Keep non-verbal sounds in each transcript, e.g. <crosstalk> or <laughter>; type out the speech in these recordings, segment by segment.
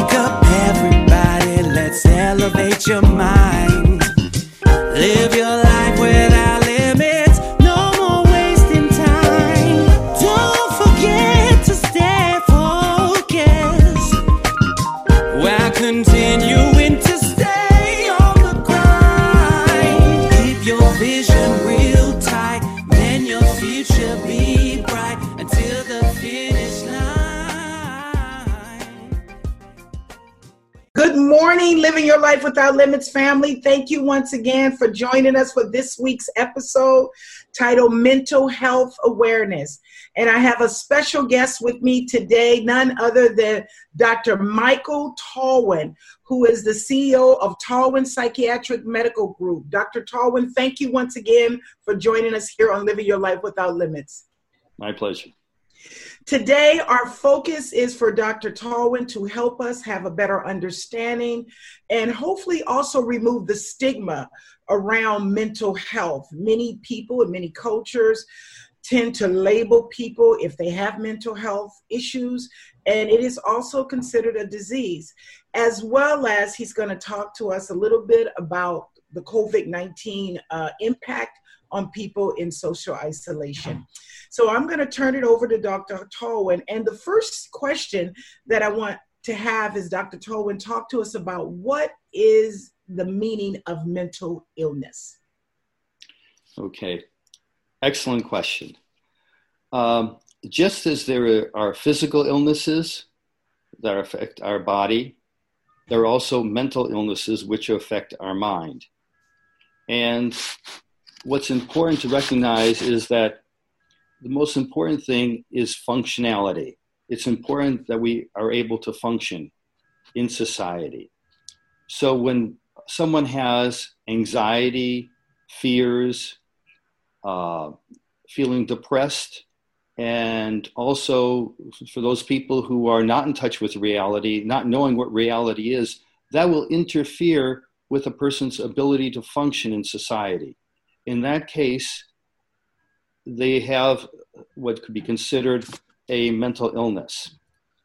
Wake up, everybody, let's elevate your mind. Living Your Life Without Limits family. Thank you once again for joining us for this week's episode titled Mental Health Awareness. And I have a special guest with me today, none other than Dr. Michael Tallwin, who is the CEO of Tallwin Psychiatric Medical Group. Dr. Tallwin, thank you once again for joining us here on Living Your Life Without Limits. My pleasure. Today, our focus is for Dr. Tallwin to help us have a better understanding and hopefully also remove the stigma around mental health. Many people in many cultures tend to label people if they have mental health issues, and it is also considered a disease. As well as he's going to talk to us a little bit about the COVID 19 uh, impact on people in social isolation. So I'm going to turn it over to Dr. Tolwyn. And the first question that I want to have is Dr. Tolwyn talk to us about what is the meaning of mental illness? Okay, excellent question. Um, just as there are physical illnesses that affect our body, there are also mental illnesses which affect our mind. And what's important to recognize is that the most important thing is functionality. It's important that we are able to function in society. So when someone has anxiety, fears, uh, feeling depressed, and also for those people who are not in touch with reality, not knowing what reality is, that will interfere with a person's ability to function in society. In that case, they have what could be considered a mental illness.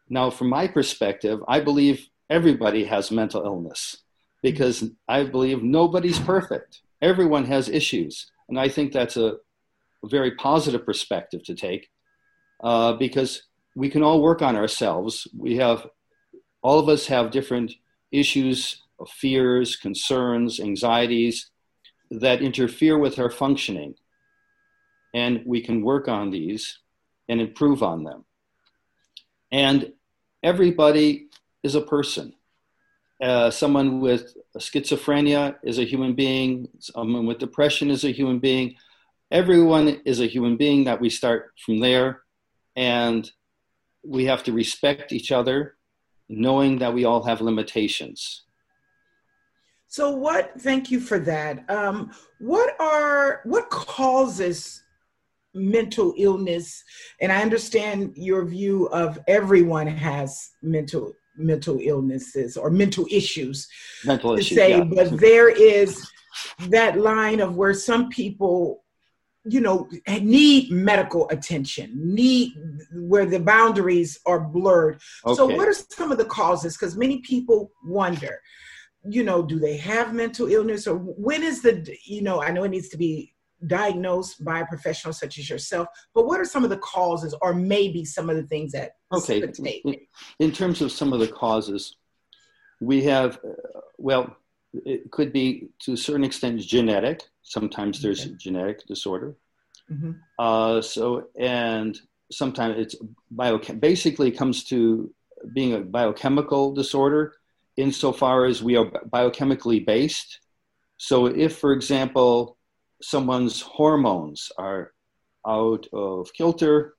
Now, from my perspective, I believe everybody has mental illness because I believe nobody's perfect. Everyone has issues. And I think that's a, very positive perspective to take uh, because we can all work on ourselves. We have, all of us have different issues fears, concerns, anxieties that interfere with our functioning. And we can work on these and improve on them. And everybody is a person. Uh, someone with schizophrenia is a human being, someone with depression is a human being. Everyone is a human being that we start from there. And we have to respect each other, knowing that we all have limitations. So, what? Thank you for that. Um, what are what causes mental illness? And I understand your view of everyone has mental mental illnesses or mental issues. Mental to issues. say, yeah. but there is that line of where some people you know need medical attention need where the boundaries are blurred okay. so what are some of the causes because many people wonder you know do they have mental illness or when is the you know i know it needs to be diagnosed by a professional such as yourself but what are some of the causes or maybe some of the things that Okay. In terms of some of the causes, we have, uh, well, it could be to a certain extent genetic. Sometimes there's Okay. genetic disorder. Mhm. Uh, so, and sometimes it's bio, basically comes to being a biochemical disorder insofar as we are biochemically based. So, if, for example, someone's hormones are out of kilter,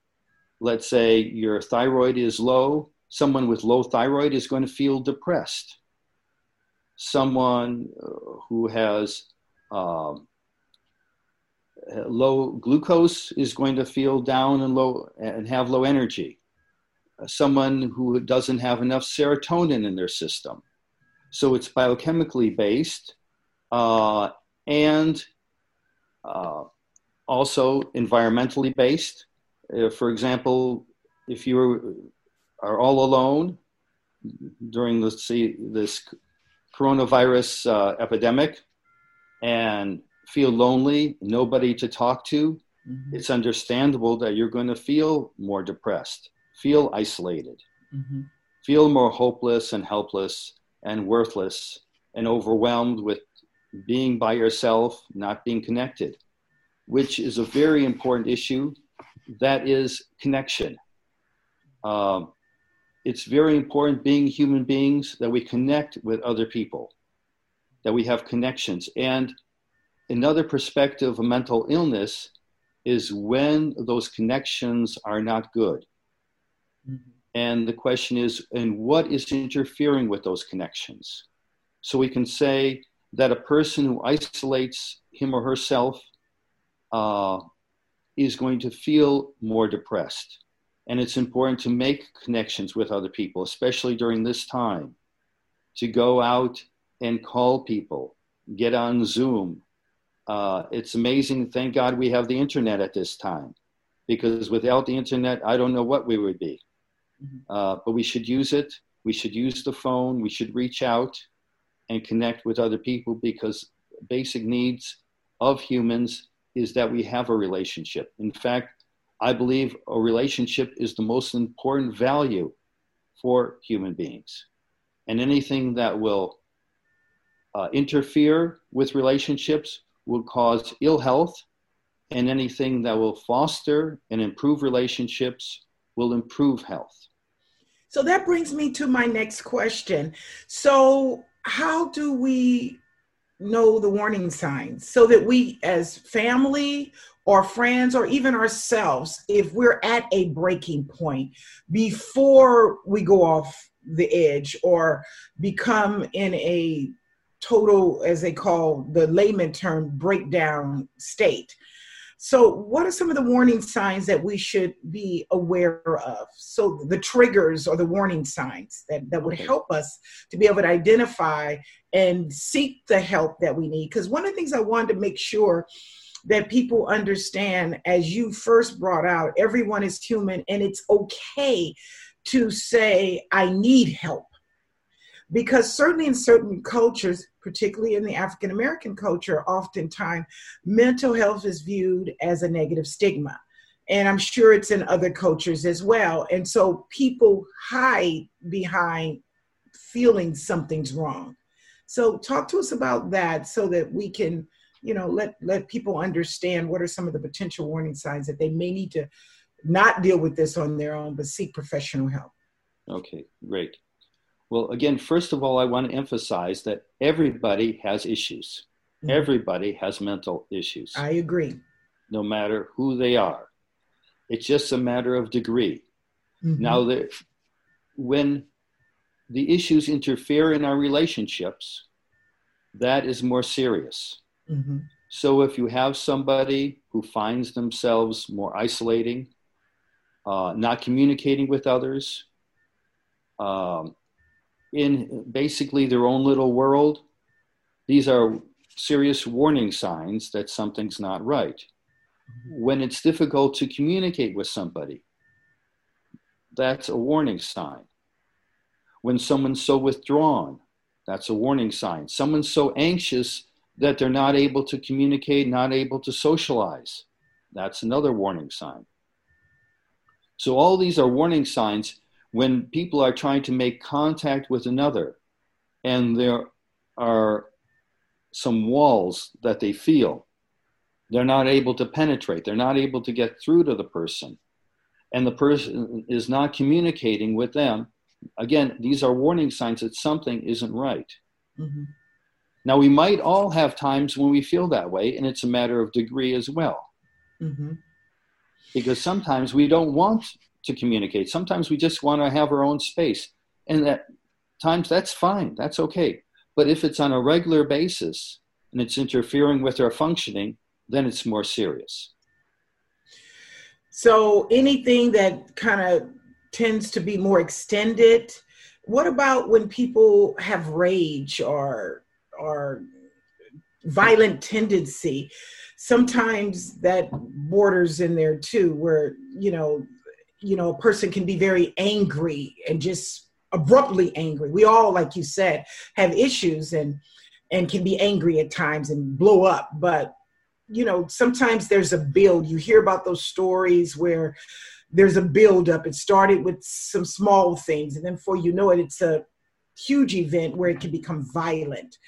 let's say your thyroid is low, someone with low thyroid is going to feel depressed. Someone uh, who has um, low glucose is going to feel down and low and have low energy. Someone who doesn't have enough serotonin in their system. So it's biochemically based uh, and uh, also environmentally based. Uh, for example, if you are all alone, during the see this coronavirus uh, epidemic and feel lonely, nobody to talk to, mm-hmm. it's understandable that you're going to feel more depressed, feel isolated, mm-hmm. feel more hopeless and helpless and worthless and overwhelmed with being by yourself, not being connected, which is a very important issue. That is connection. Um, it's very important being human beings that we connect with other people, that we have connections. And another perspective of mental illness is when those connections are not good. Mm-hmm. And the question is, and what is interfering with those connections? So we can say that a person who isolates him or herself uh, is going to feel more depressed. And it's important to make connections with other people, especially during this time, to go out and call people, get on Zoom, uh, it's amazing. Thank God we have the internet at this time, because without the internet, I don't know what we would be. Mm-hmm. Uh, but we should use it. We should use the phone. We should reach out and connect with other people because basic needs of humans is that we have a relationship. In fact, I believe a relationship is the most important value for human beings. And anything that will uh, interfere with relationships will cause ill health, and anything that will foster and improve relationships will improve health. So that brings me to my next question. So, how do we know the warning signs so that we, as family or friends or even ourselves, if we're at a breaking point before we go off the edge or become in a total, as they call the layman term, breakdown state. So, what are some of the warning signs that we should be aware of? So, the triggers or the warning signs that, that would help us to be able to identify and seek the help that we need. Because one of the things I wanted to make sure that people understand, as you first brought out, everyone is human and it's okay to say, I need help because certainly in certain cultures particularly in the african american culture oftentimes mental health is viewed as a negative stigma. And i'm sure it's in other cultures as well. And so people hide behind feeling something's wrong. So talk to us about that so that we can you know let let people understand what are some of the potential warning signs that they may need to not deal with this on their own but seek professional help. Okay great well, again, first of all, I want to emphasize that everybody has issues. Mm-hmm. Everybody has mental issues. I agree. No matter who they are. It's just a matter of degree. Mm-hmm. Now, the, when the issues interfere in our relationships, that is more serious. Mm-hmm. So, if you have somebody who finds themselves more isolating, uh, not communicating with others, um, in basically their own little world, these are serious warning signs that something's not right. When it's difficult to communicate with somebody, that's a warning sign. When someone's so withdrawn, that's a warning sign. Someone's so anxious that they're not able to communicate, not able to socialize, that's another warning sign. So, all these are warning signs when people are trying to make contact with another and there are some walls that they feel they're not able to penetrate they're not able to get through to the person and the person is not communicating with them again these are warning signs that something isn't right mm-hmm. now we might all have times when we feel that way and it's a matter of degree as well mm-hmm. because sometimes we don't want to communicate. Sometimes we just want to have our own space. And at times that's fine, that's okay. But if it's on a regular basis and it's interfering with our functioning, then it's more serious. So anything that kind of tends to be more extended, what about when people have rage or or violent tendency? Sometimes that borders in there too, where you know you know a person can be very angry and just abruptly angry. We all, like you said, have issues and and can be angry at times and blow up. But you know, sometimes there's a build. You hear about those stories where there's a build up. It started with some small things, and then before you know it, it's a huge event where it can become violent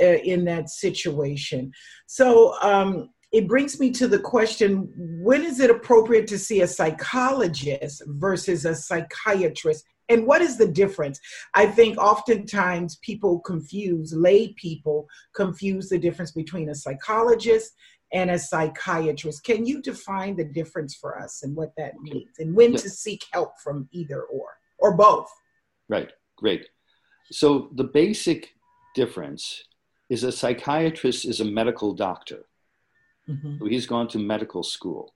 uh, in that situation. So um, it brings me to the question when is it appropriate to see a psychologist versus a psychiatrist? And what is the difference? I think oftentimes people confuse, lay people confuse the difference between a psychologist and a psychiatrist. Can you define the difference for us and what that means and when to seek help from either or or both? Right, great. So the basic difference is a psychiatrist is a medical doctor. Mm-hmm. So he's gone to medical school.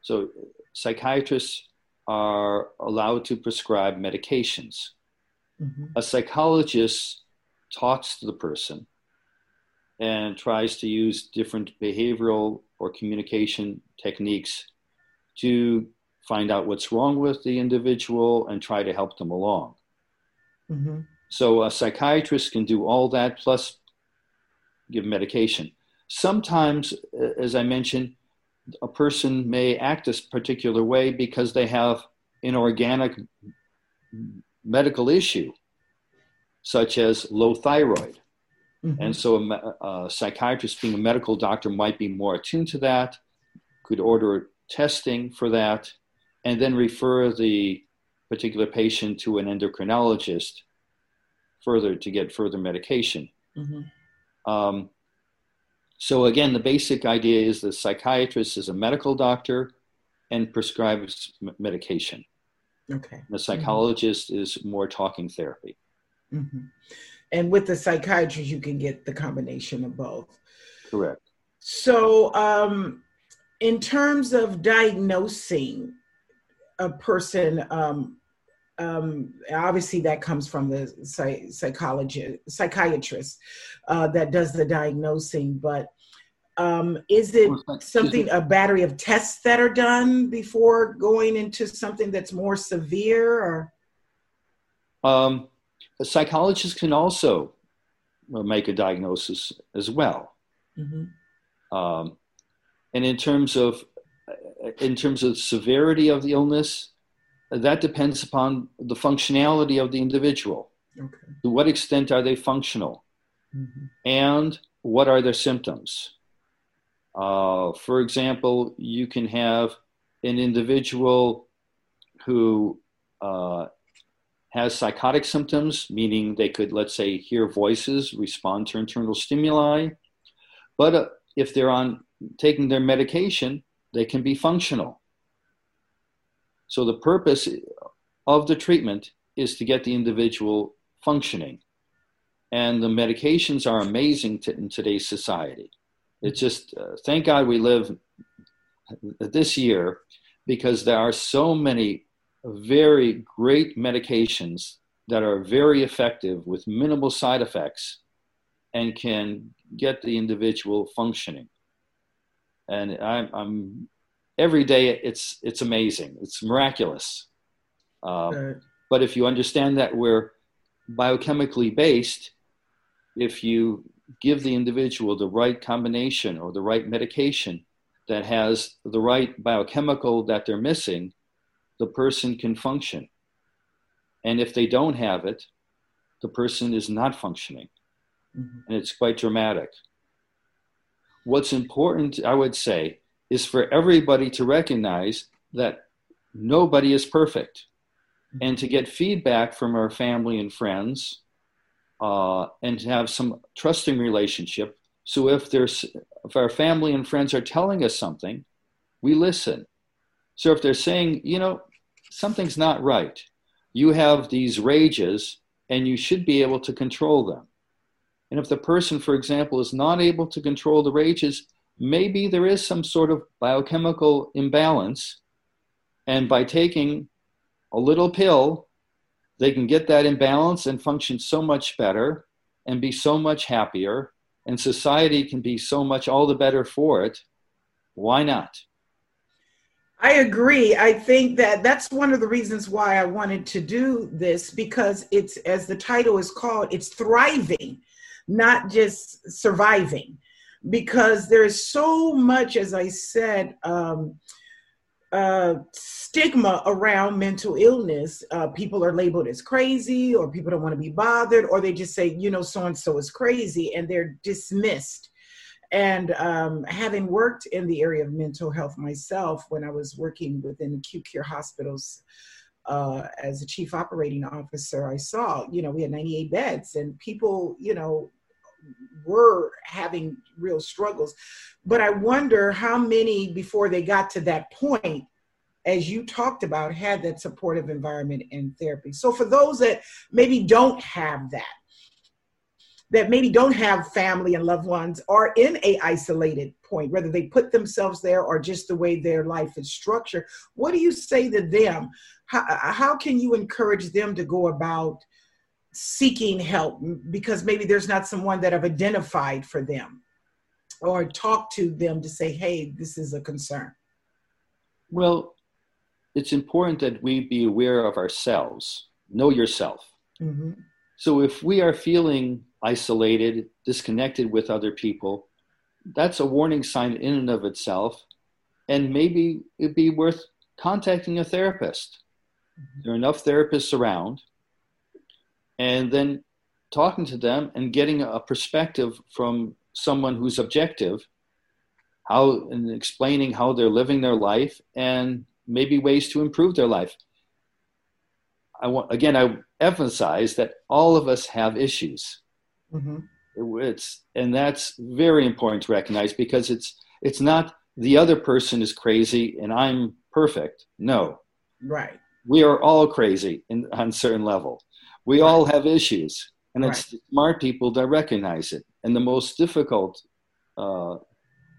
So psychiatrists are allowed to prescribe medications. Mm-hmm. A psychologist talks to the person and tries to use different behavioral or communication techniques to find out what's wrong with the individual and try to help them along. Mm-hmm. So a psychiatrist can do all that plus give medication. Sometimes, as I mentioned, a person may act a particular way because they have an organic medical issue, such as low thyroid. Mm-hmm. And so a, a, psychiatrist, being a medical doctor, might be more attuned to that, could order testing for that, and then refer the particular patient to an endocrinologist further to get further medication. Mm-hmm. Um, so again, the basic idea is the psychiatrist is a medical doctor and prescribes medication. Okay. The psychologist mm-hmm. is more talking therapy. Mm-hmm. And with the psychiatrist, you can get the combination of both. Correct. So, um, in terms of diagnosing a person, um, um, obviously that comes from the psych- psychologist, psychiatrist uh, that does the diagnosing. But um, is it something a battery of tests that are done before going into something that's more severe, or? Um, a psychologist can also uh, make a diagnosis as well. Mm-hmm. Um, and in terms of in terms of severity of the illness, that depends upon the functionality of the individual. Okay. To what extent are they functional? Mm-hmm. And what are their symptoms? Uh, for example, you can have an individual who uh, has psychotic symptoms, meaning they could, let's say, hear voices, respond to internal stimuli. But uh, if they're on taking their medication, they can be functional. So the purpose of the treatment is to get the individual functioning. And the medications are amazing to, in today's society. It's just, uh, thank God we live this year because there are so many very great medications that are very effective with minimal side effects and can get the individual functioning. And I'm, I'm every day it's it's amazing. It's miraculous. Um, right. but if you understand that we're biochemically based if you give the individual the right combination or the right medication that has the right biochemical that they're missing the person can function. And if they don't have it the person is not functioning. Mm-hmm. and it's quite dramatic. What's important i would say is for everybody to recognize that nobody is perfect. And to get feedback from our family and friends uh, and to have some trusting relationship. So if there's if our family and friends are telling us something we listen. So if they're saying you know something's not right. You have these rages and you should be able to control them. And if the person for example is not able to control the rages maybe there is some sort of biochemical imbalance. And by taking a little pill, they can get that imbalance and function so much better and be so much happier. And society can be so much all the better for it. Why not? I agree. I think that that's one of the reasons why I wanted to do this because it's, as the title is called, it's thriving, not just surviving. Because there is so much, as I said, um, uh, stigma around mental illness. Uh, people are labeled as crazy, or people don't want to be bothered, or they just say, you know, so and so is crazy, and they're dismissed. And um, having worked in the area of mental health myself, when I was working within acute care hospitals uh, as a chief operating officer, I saw, you know, we had 98 beds, and people, you know, were having real struggles. But I wonder how many, before they got to that point, as you talked about, had that supportive environment and therapy. So for those that maybe don't have that, that maybe don't have family and loved ones are in a isolated point whether they put themselves there or just the way their life is structured what do you say to them how, how can you encourage them to go about seeking help because maybe there's not someone that have identified for them or talk to them to say hey this is a concern well it's important that we be aware of ourselves know yourself mm-hmm. so if we are feeling isolated disconnected with other people that's a warning sign in and of itself and maybe it'd be worth contacting a therapist mm-hmm. there are enough therapists around and then talking to them and getting a perspective from someone who's objective how and explaining how they're living their life and maybe ways to improve their life. I want again i emphasize that all of us have issues. Mm-hmm. it's and that's very important to recognize because it's it's not the other person is crazy and i'm perfect. No. Right. We are all crazy in, on a certain level we all have issues, and right. it's smart people that recognize it. And the most difficult uh,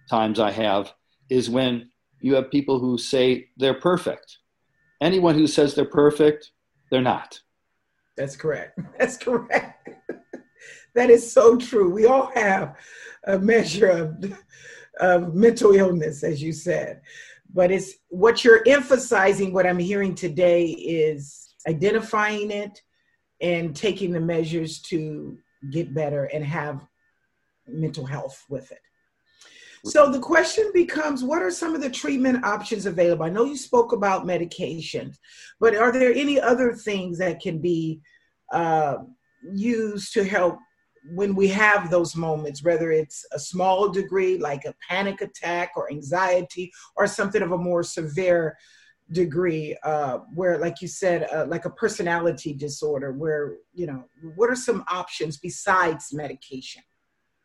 times I have is when you have people who say they're perfect. Anyone who says they're perfect, they're not. That's correct. <laughs> That's correct. <laughs> that is so true. We all have a measure of, of mental illness, as you said. But it's what you're emphasizing, what I'm hearing today is identifying it, and taking the measures to get better and have mental health with it. So the question becomes what are some of the treatment options available? I know you spoke about medications, but are there any other things that can be uh, used to help when we have those moments, whether it's a small degree like a panic attack or anxiety or something of a more severe degree uh, where like you said uh, like a personality disorder where you know what are some options besides medication?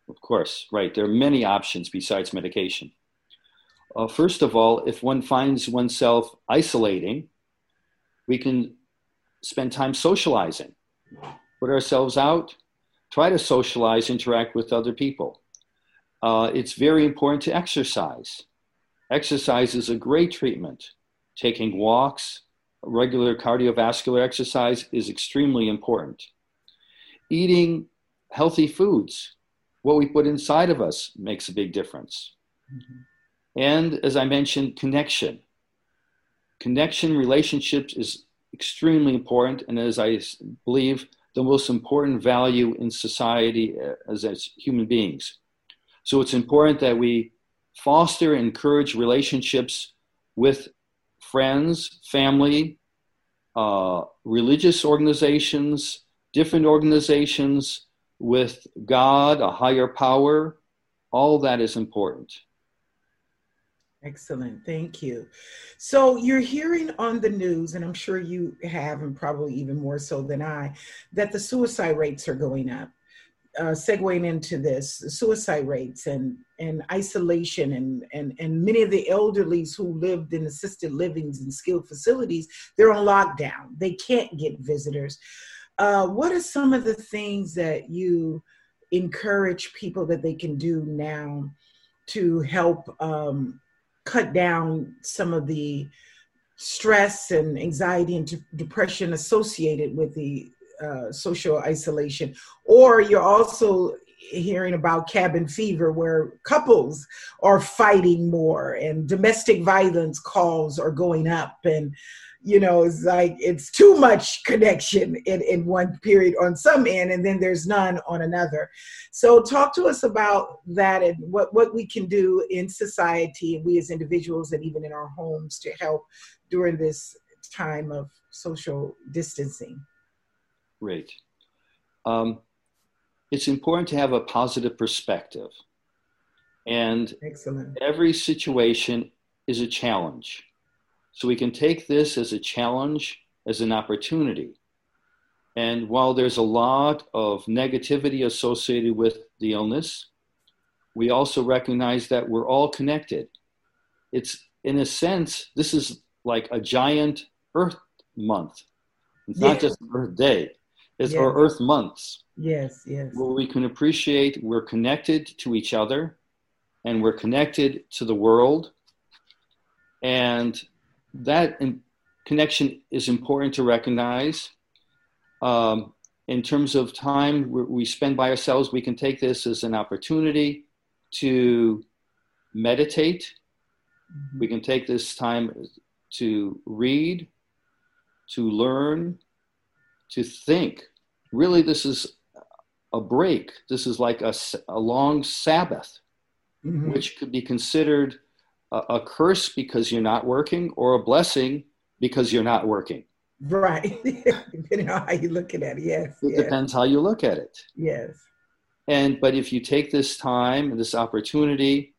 Of course right. There are many options besides medication. Uh, first of all if one finds oneself isolating we can spend time socializing put ourselves out try to socialize interact with other people. Uh, it's very important to exercise. Exercise is a great treatment taking walks, regular cardiovascular exercise is extremely important. Eating healthy foods, what we put inside of us makes a big difference. Mm-hmm. And as I mentioned, connection. Connection, relationships is extremely important, and as I believe, the most important value in society uh, as, as human beings. So it's important that we foster and encourage relationships with friends, family, uh, religious organizations, different organizations with God, a higher power, all that is important. Excellent. Thank you. So you're hearing on the news, and I'm sure you have, and probably even more so than I, that the suicide rates are going up uh, segueing into this suicide rates and and isolation and and and many of the elderlies who lived in assisted livings and skilled facilities they're on lockdown. They can't get visitors. Uh, what are some of the things that you encourage people that they can do now to help um, cut down some of the stress and anxiety and depression associated with the uh, social isolation, or you're also hearing about cabin fever where couples are fighting more and domestic violence calls are going up. And you know it's like it's too much connection in, in one period on some end and then there's none on another. So talk to us about that and what, what we can do in society and we as individuals and even in our homes to help during this time of social distancing great um, it's important to have a positive perspective. And Excellent. every situation is a challenge. So we can take this as a challenge, as an opportunity. And while there's a lot of negativity associated with the illness, we also recognize that we're all connected. It's, in a sense, this is like a giant Earth month. It's yeah. not just Earth Day, it's our Earth months. Yes, yes. Where we can appreciate we're connected to each other and we're connected to the world. And that connection is important to recognize. Um, in terms of time we spend by ourselves, we can take this as an opportunity to meditate. Mm-hmm. We can take this time to read, to learn, to think. Really, this is a break. This is like a, a long Sabbath, mm-hmm. which could be considered a, a, curse because you're not working or a blessing because you're not working. Right. <laughs> Depending on how you look at it, yes. It yes. depends how you look at it. Yes. And but if you take this time and this opportunity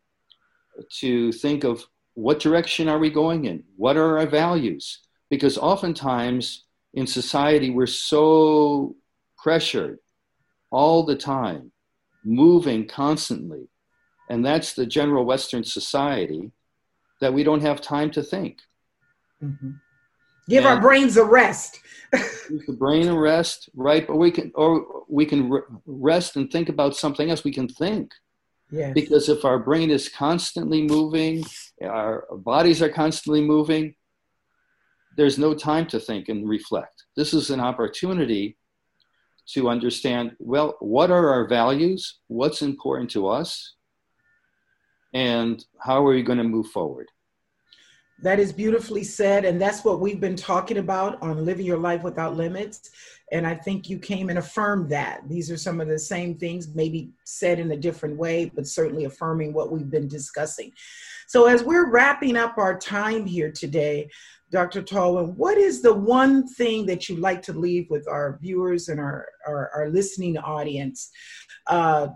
to think of what direction are we going in? What are our values? Because oftentimes in society we're so pressured all the time, moving constantly. And that's the general Western society that we don't have time to think. Mm-hmm. Give and our brains a rest. the brain a rest, right? But we can, or we can rest and think about something else. We can think. Yes. Because if our brain is constantly moving, our bodies are constantly moving, there's no time to think and reflect. This is an opportunity to understand well, what are our values? What's important to us? And how are we going to move forward? That is beautifully said. And that's what we've been talking about on Living Your Life Without Limits. And I think you came and affirmed that. These are some of the same things, maybe said in a different way, but certainly affirming what we've been discussing. So, as we're wrapping up our time here today, Dr. Tolwyn, what is the one thing that you'd like to leave with our viewers and our, our, our listening audience uh,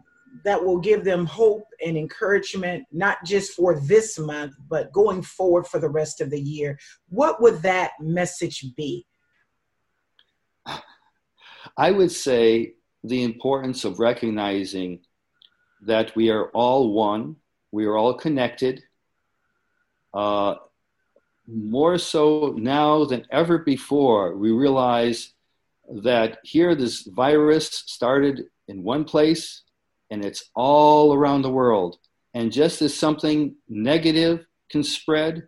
that will give them hope and encouragement, not just for this month, but going forward for the rest of the year? What would that message be? I would say the importance of recognizing that we are all one, we are all connected. Uh, more so now than ever before, we realize that here this virus started in one place and it's all around the world. And just as something negative can spread,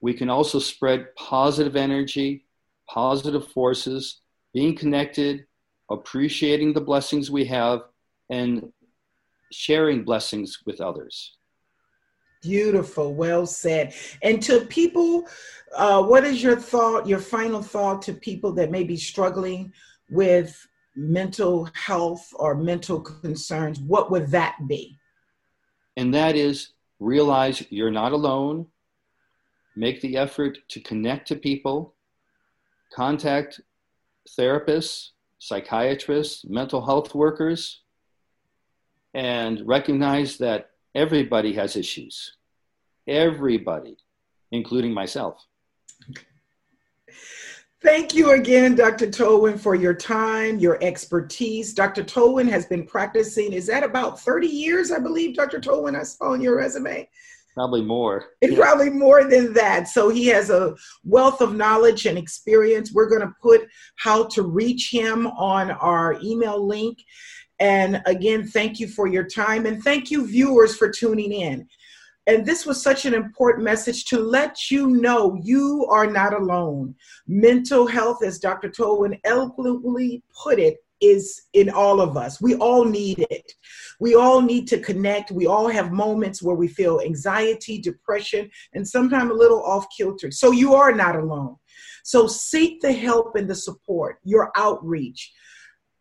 we can also spread positive energy, positive forces, being connected, appreciating the blessings we have, and sharing blessings with others. Beautiful, well said. And to people, uh, what is your thought, your final thought to people that may be struggling with mental health or mental concerns? What would that be? And that is realize you're not alone. Make the effort to connect to people, contact therapists, psychiatrists, mental health workers, and recognize that Everybody has issues. Everybody, including myself. Thank you again, Dr. Tolwyn, for your time, your expertise. Dr. Tolwyn has been practicing, is that about 30 years, I believe, Dr. Tolwyn, I saw on your resume? Probably more. And probably more than that. So he has a wealth of knowledge and experience. We're going to put how to reach him on our email link. And again, thank you for your time. And thank you, viewers, for tuning in. And this was such an important message to let you know you are not alone. Mental health, as Dr. Tolwyn eloquently put it, is in all of us. We all need it. We all need to connect. We all have moments where we feel anxiety, depression, and sometimes a little off kilter. So you are not alone. So seek the help and the support, your outreach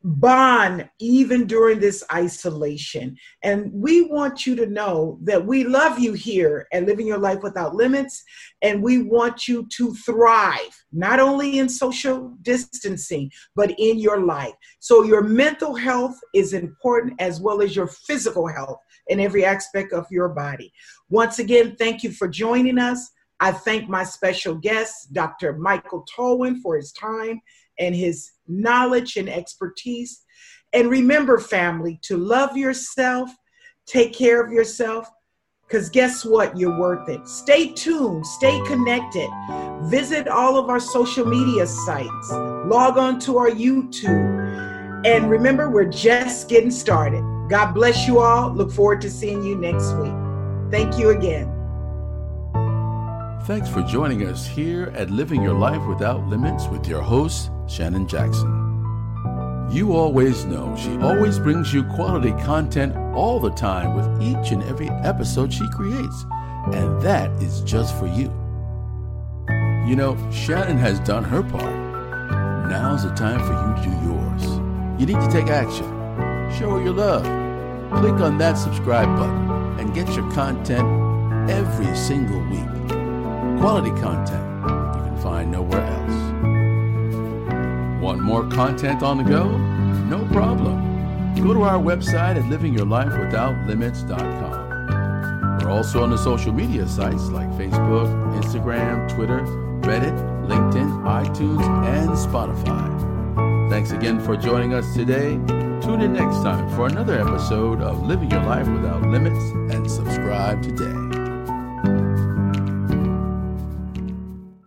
bond even during this isolation. And we want you to know that we love you here at Living Your Life Without Limits, and we want you to thrive, not only in social distancing, but in your life. So, your mental health is important as well as your physical health in every aspect of your body. Once again, thank you for joining us. I thank my special guest, Dr. Michael Tolwyn, for his time and his knowledge and expertise. And remember, family, to love yourself, take care of yourself, because guess what? You're worth it. Stay tuned, stay connected. Visit all of our social media sites, log on to our YouTube. And remember, we're just getting started. God bless you all. Look forward to seeing you next week. Thank you again. Thanks for joining us here at Living Your Life Without Limits with your host, Shannon Jackson. You always know she always brings you quality content all the time with each and every episode she creates, and that is just for you. You know, Shannon has done her part. Now's the time for you to do yours. You need to take action. Show her your love. Click on that subscribe button and get your content every single week. Quality content you can find nowhere else. Want more content on the go? No problem. Go to our website at livingyourlifewithoutlimits.com. We're also on the social media sites like Facebook, Instagram, Twitter, Reddit, LinkedIn, iTunes, and Spotify. Thanks again for joining us today. Tune in next time for another episode of Living Your Life Without Limits and subscribe today.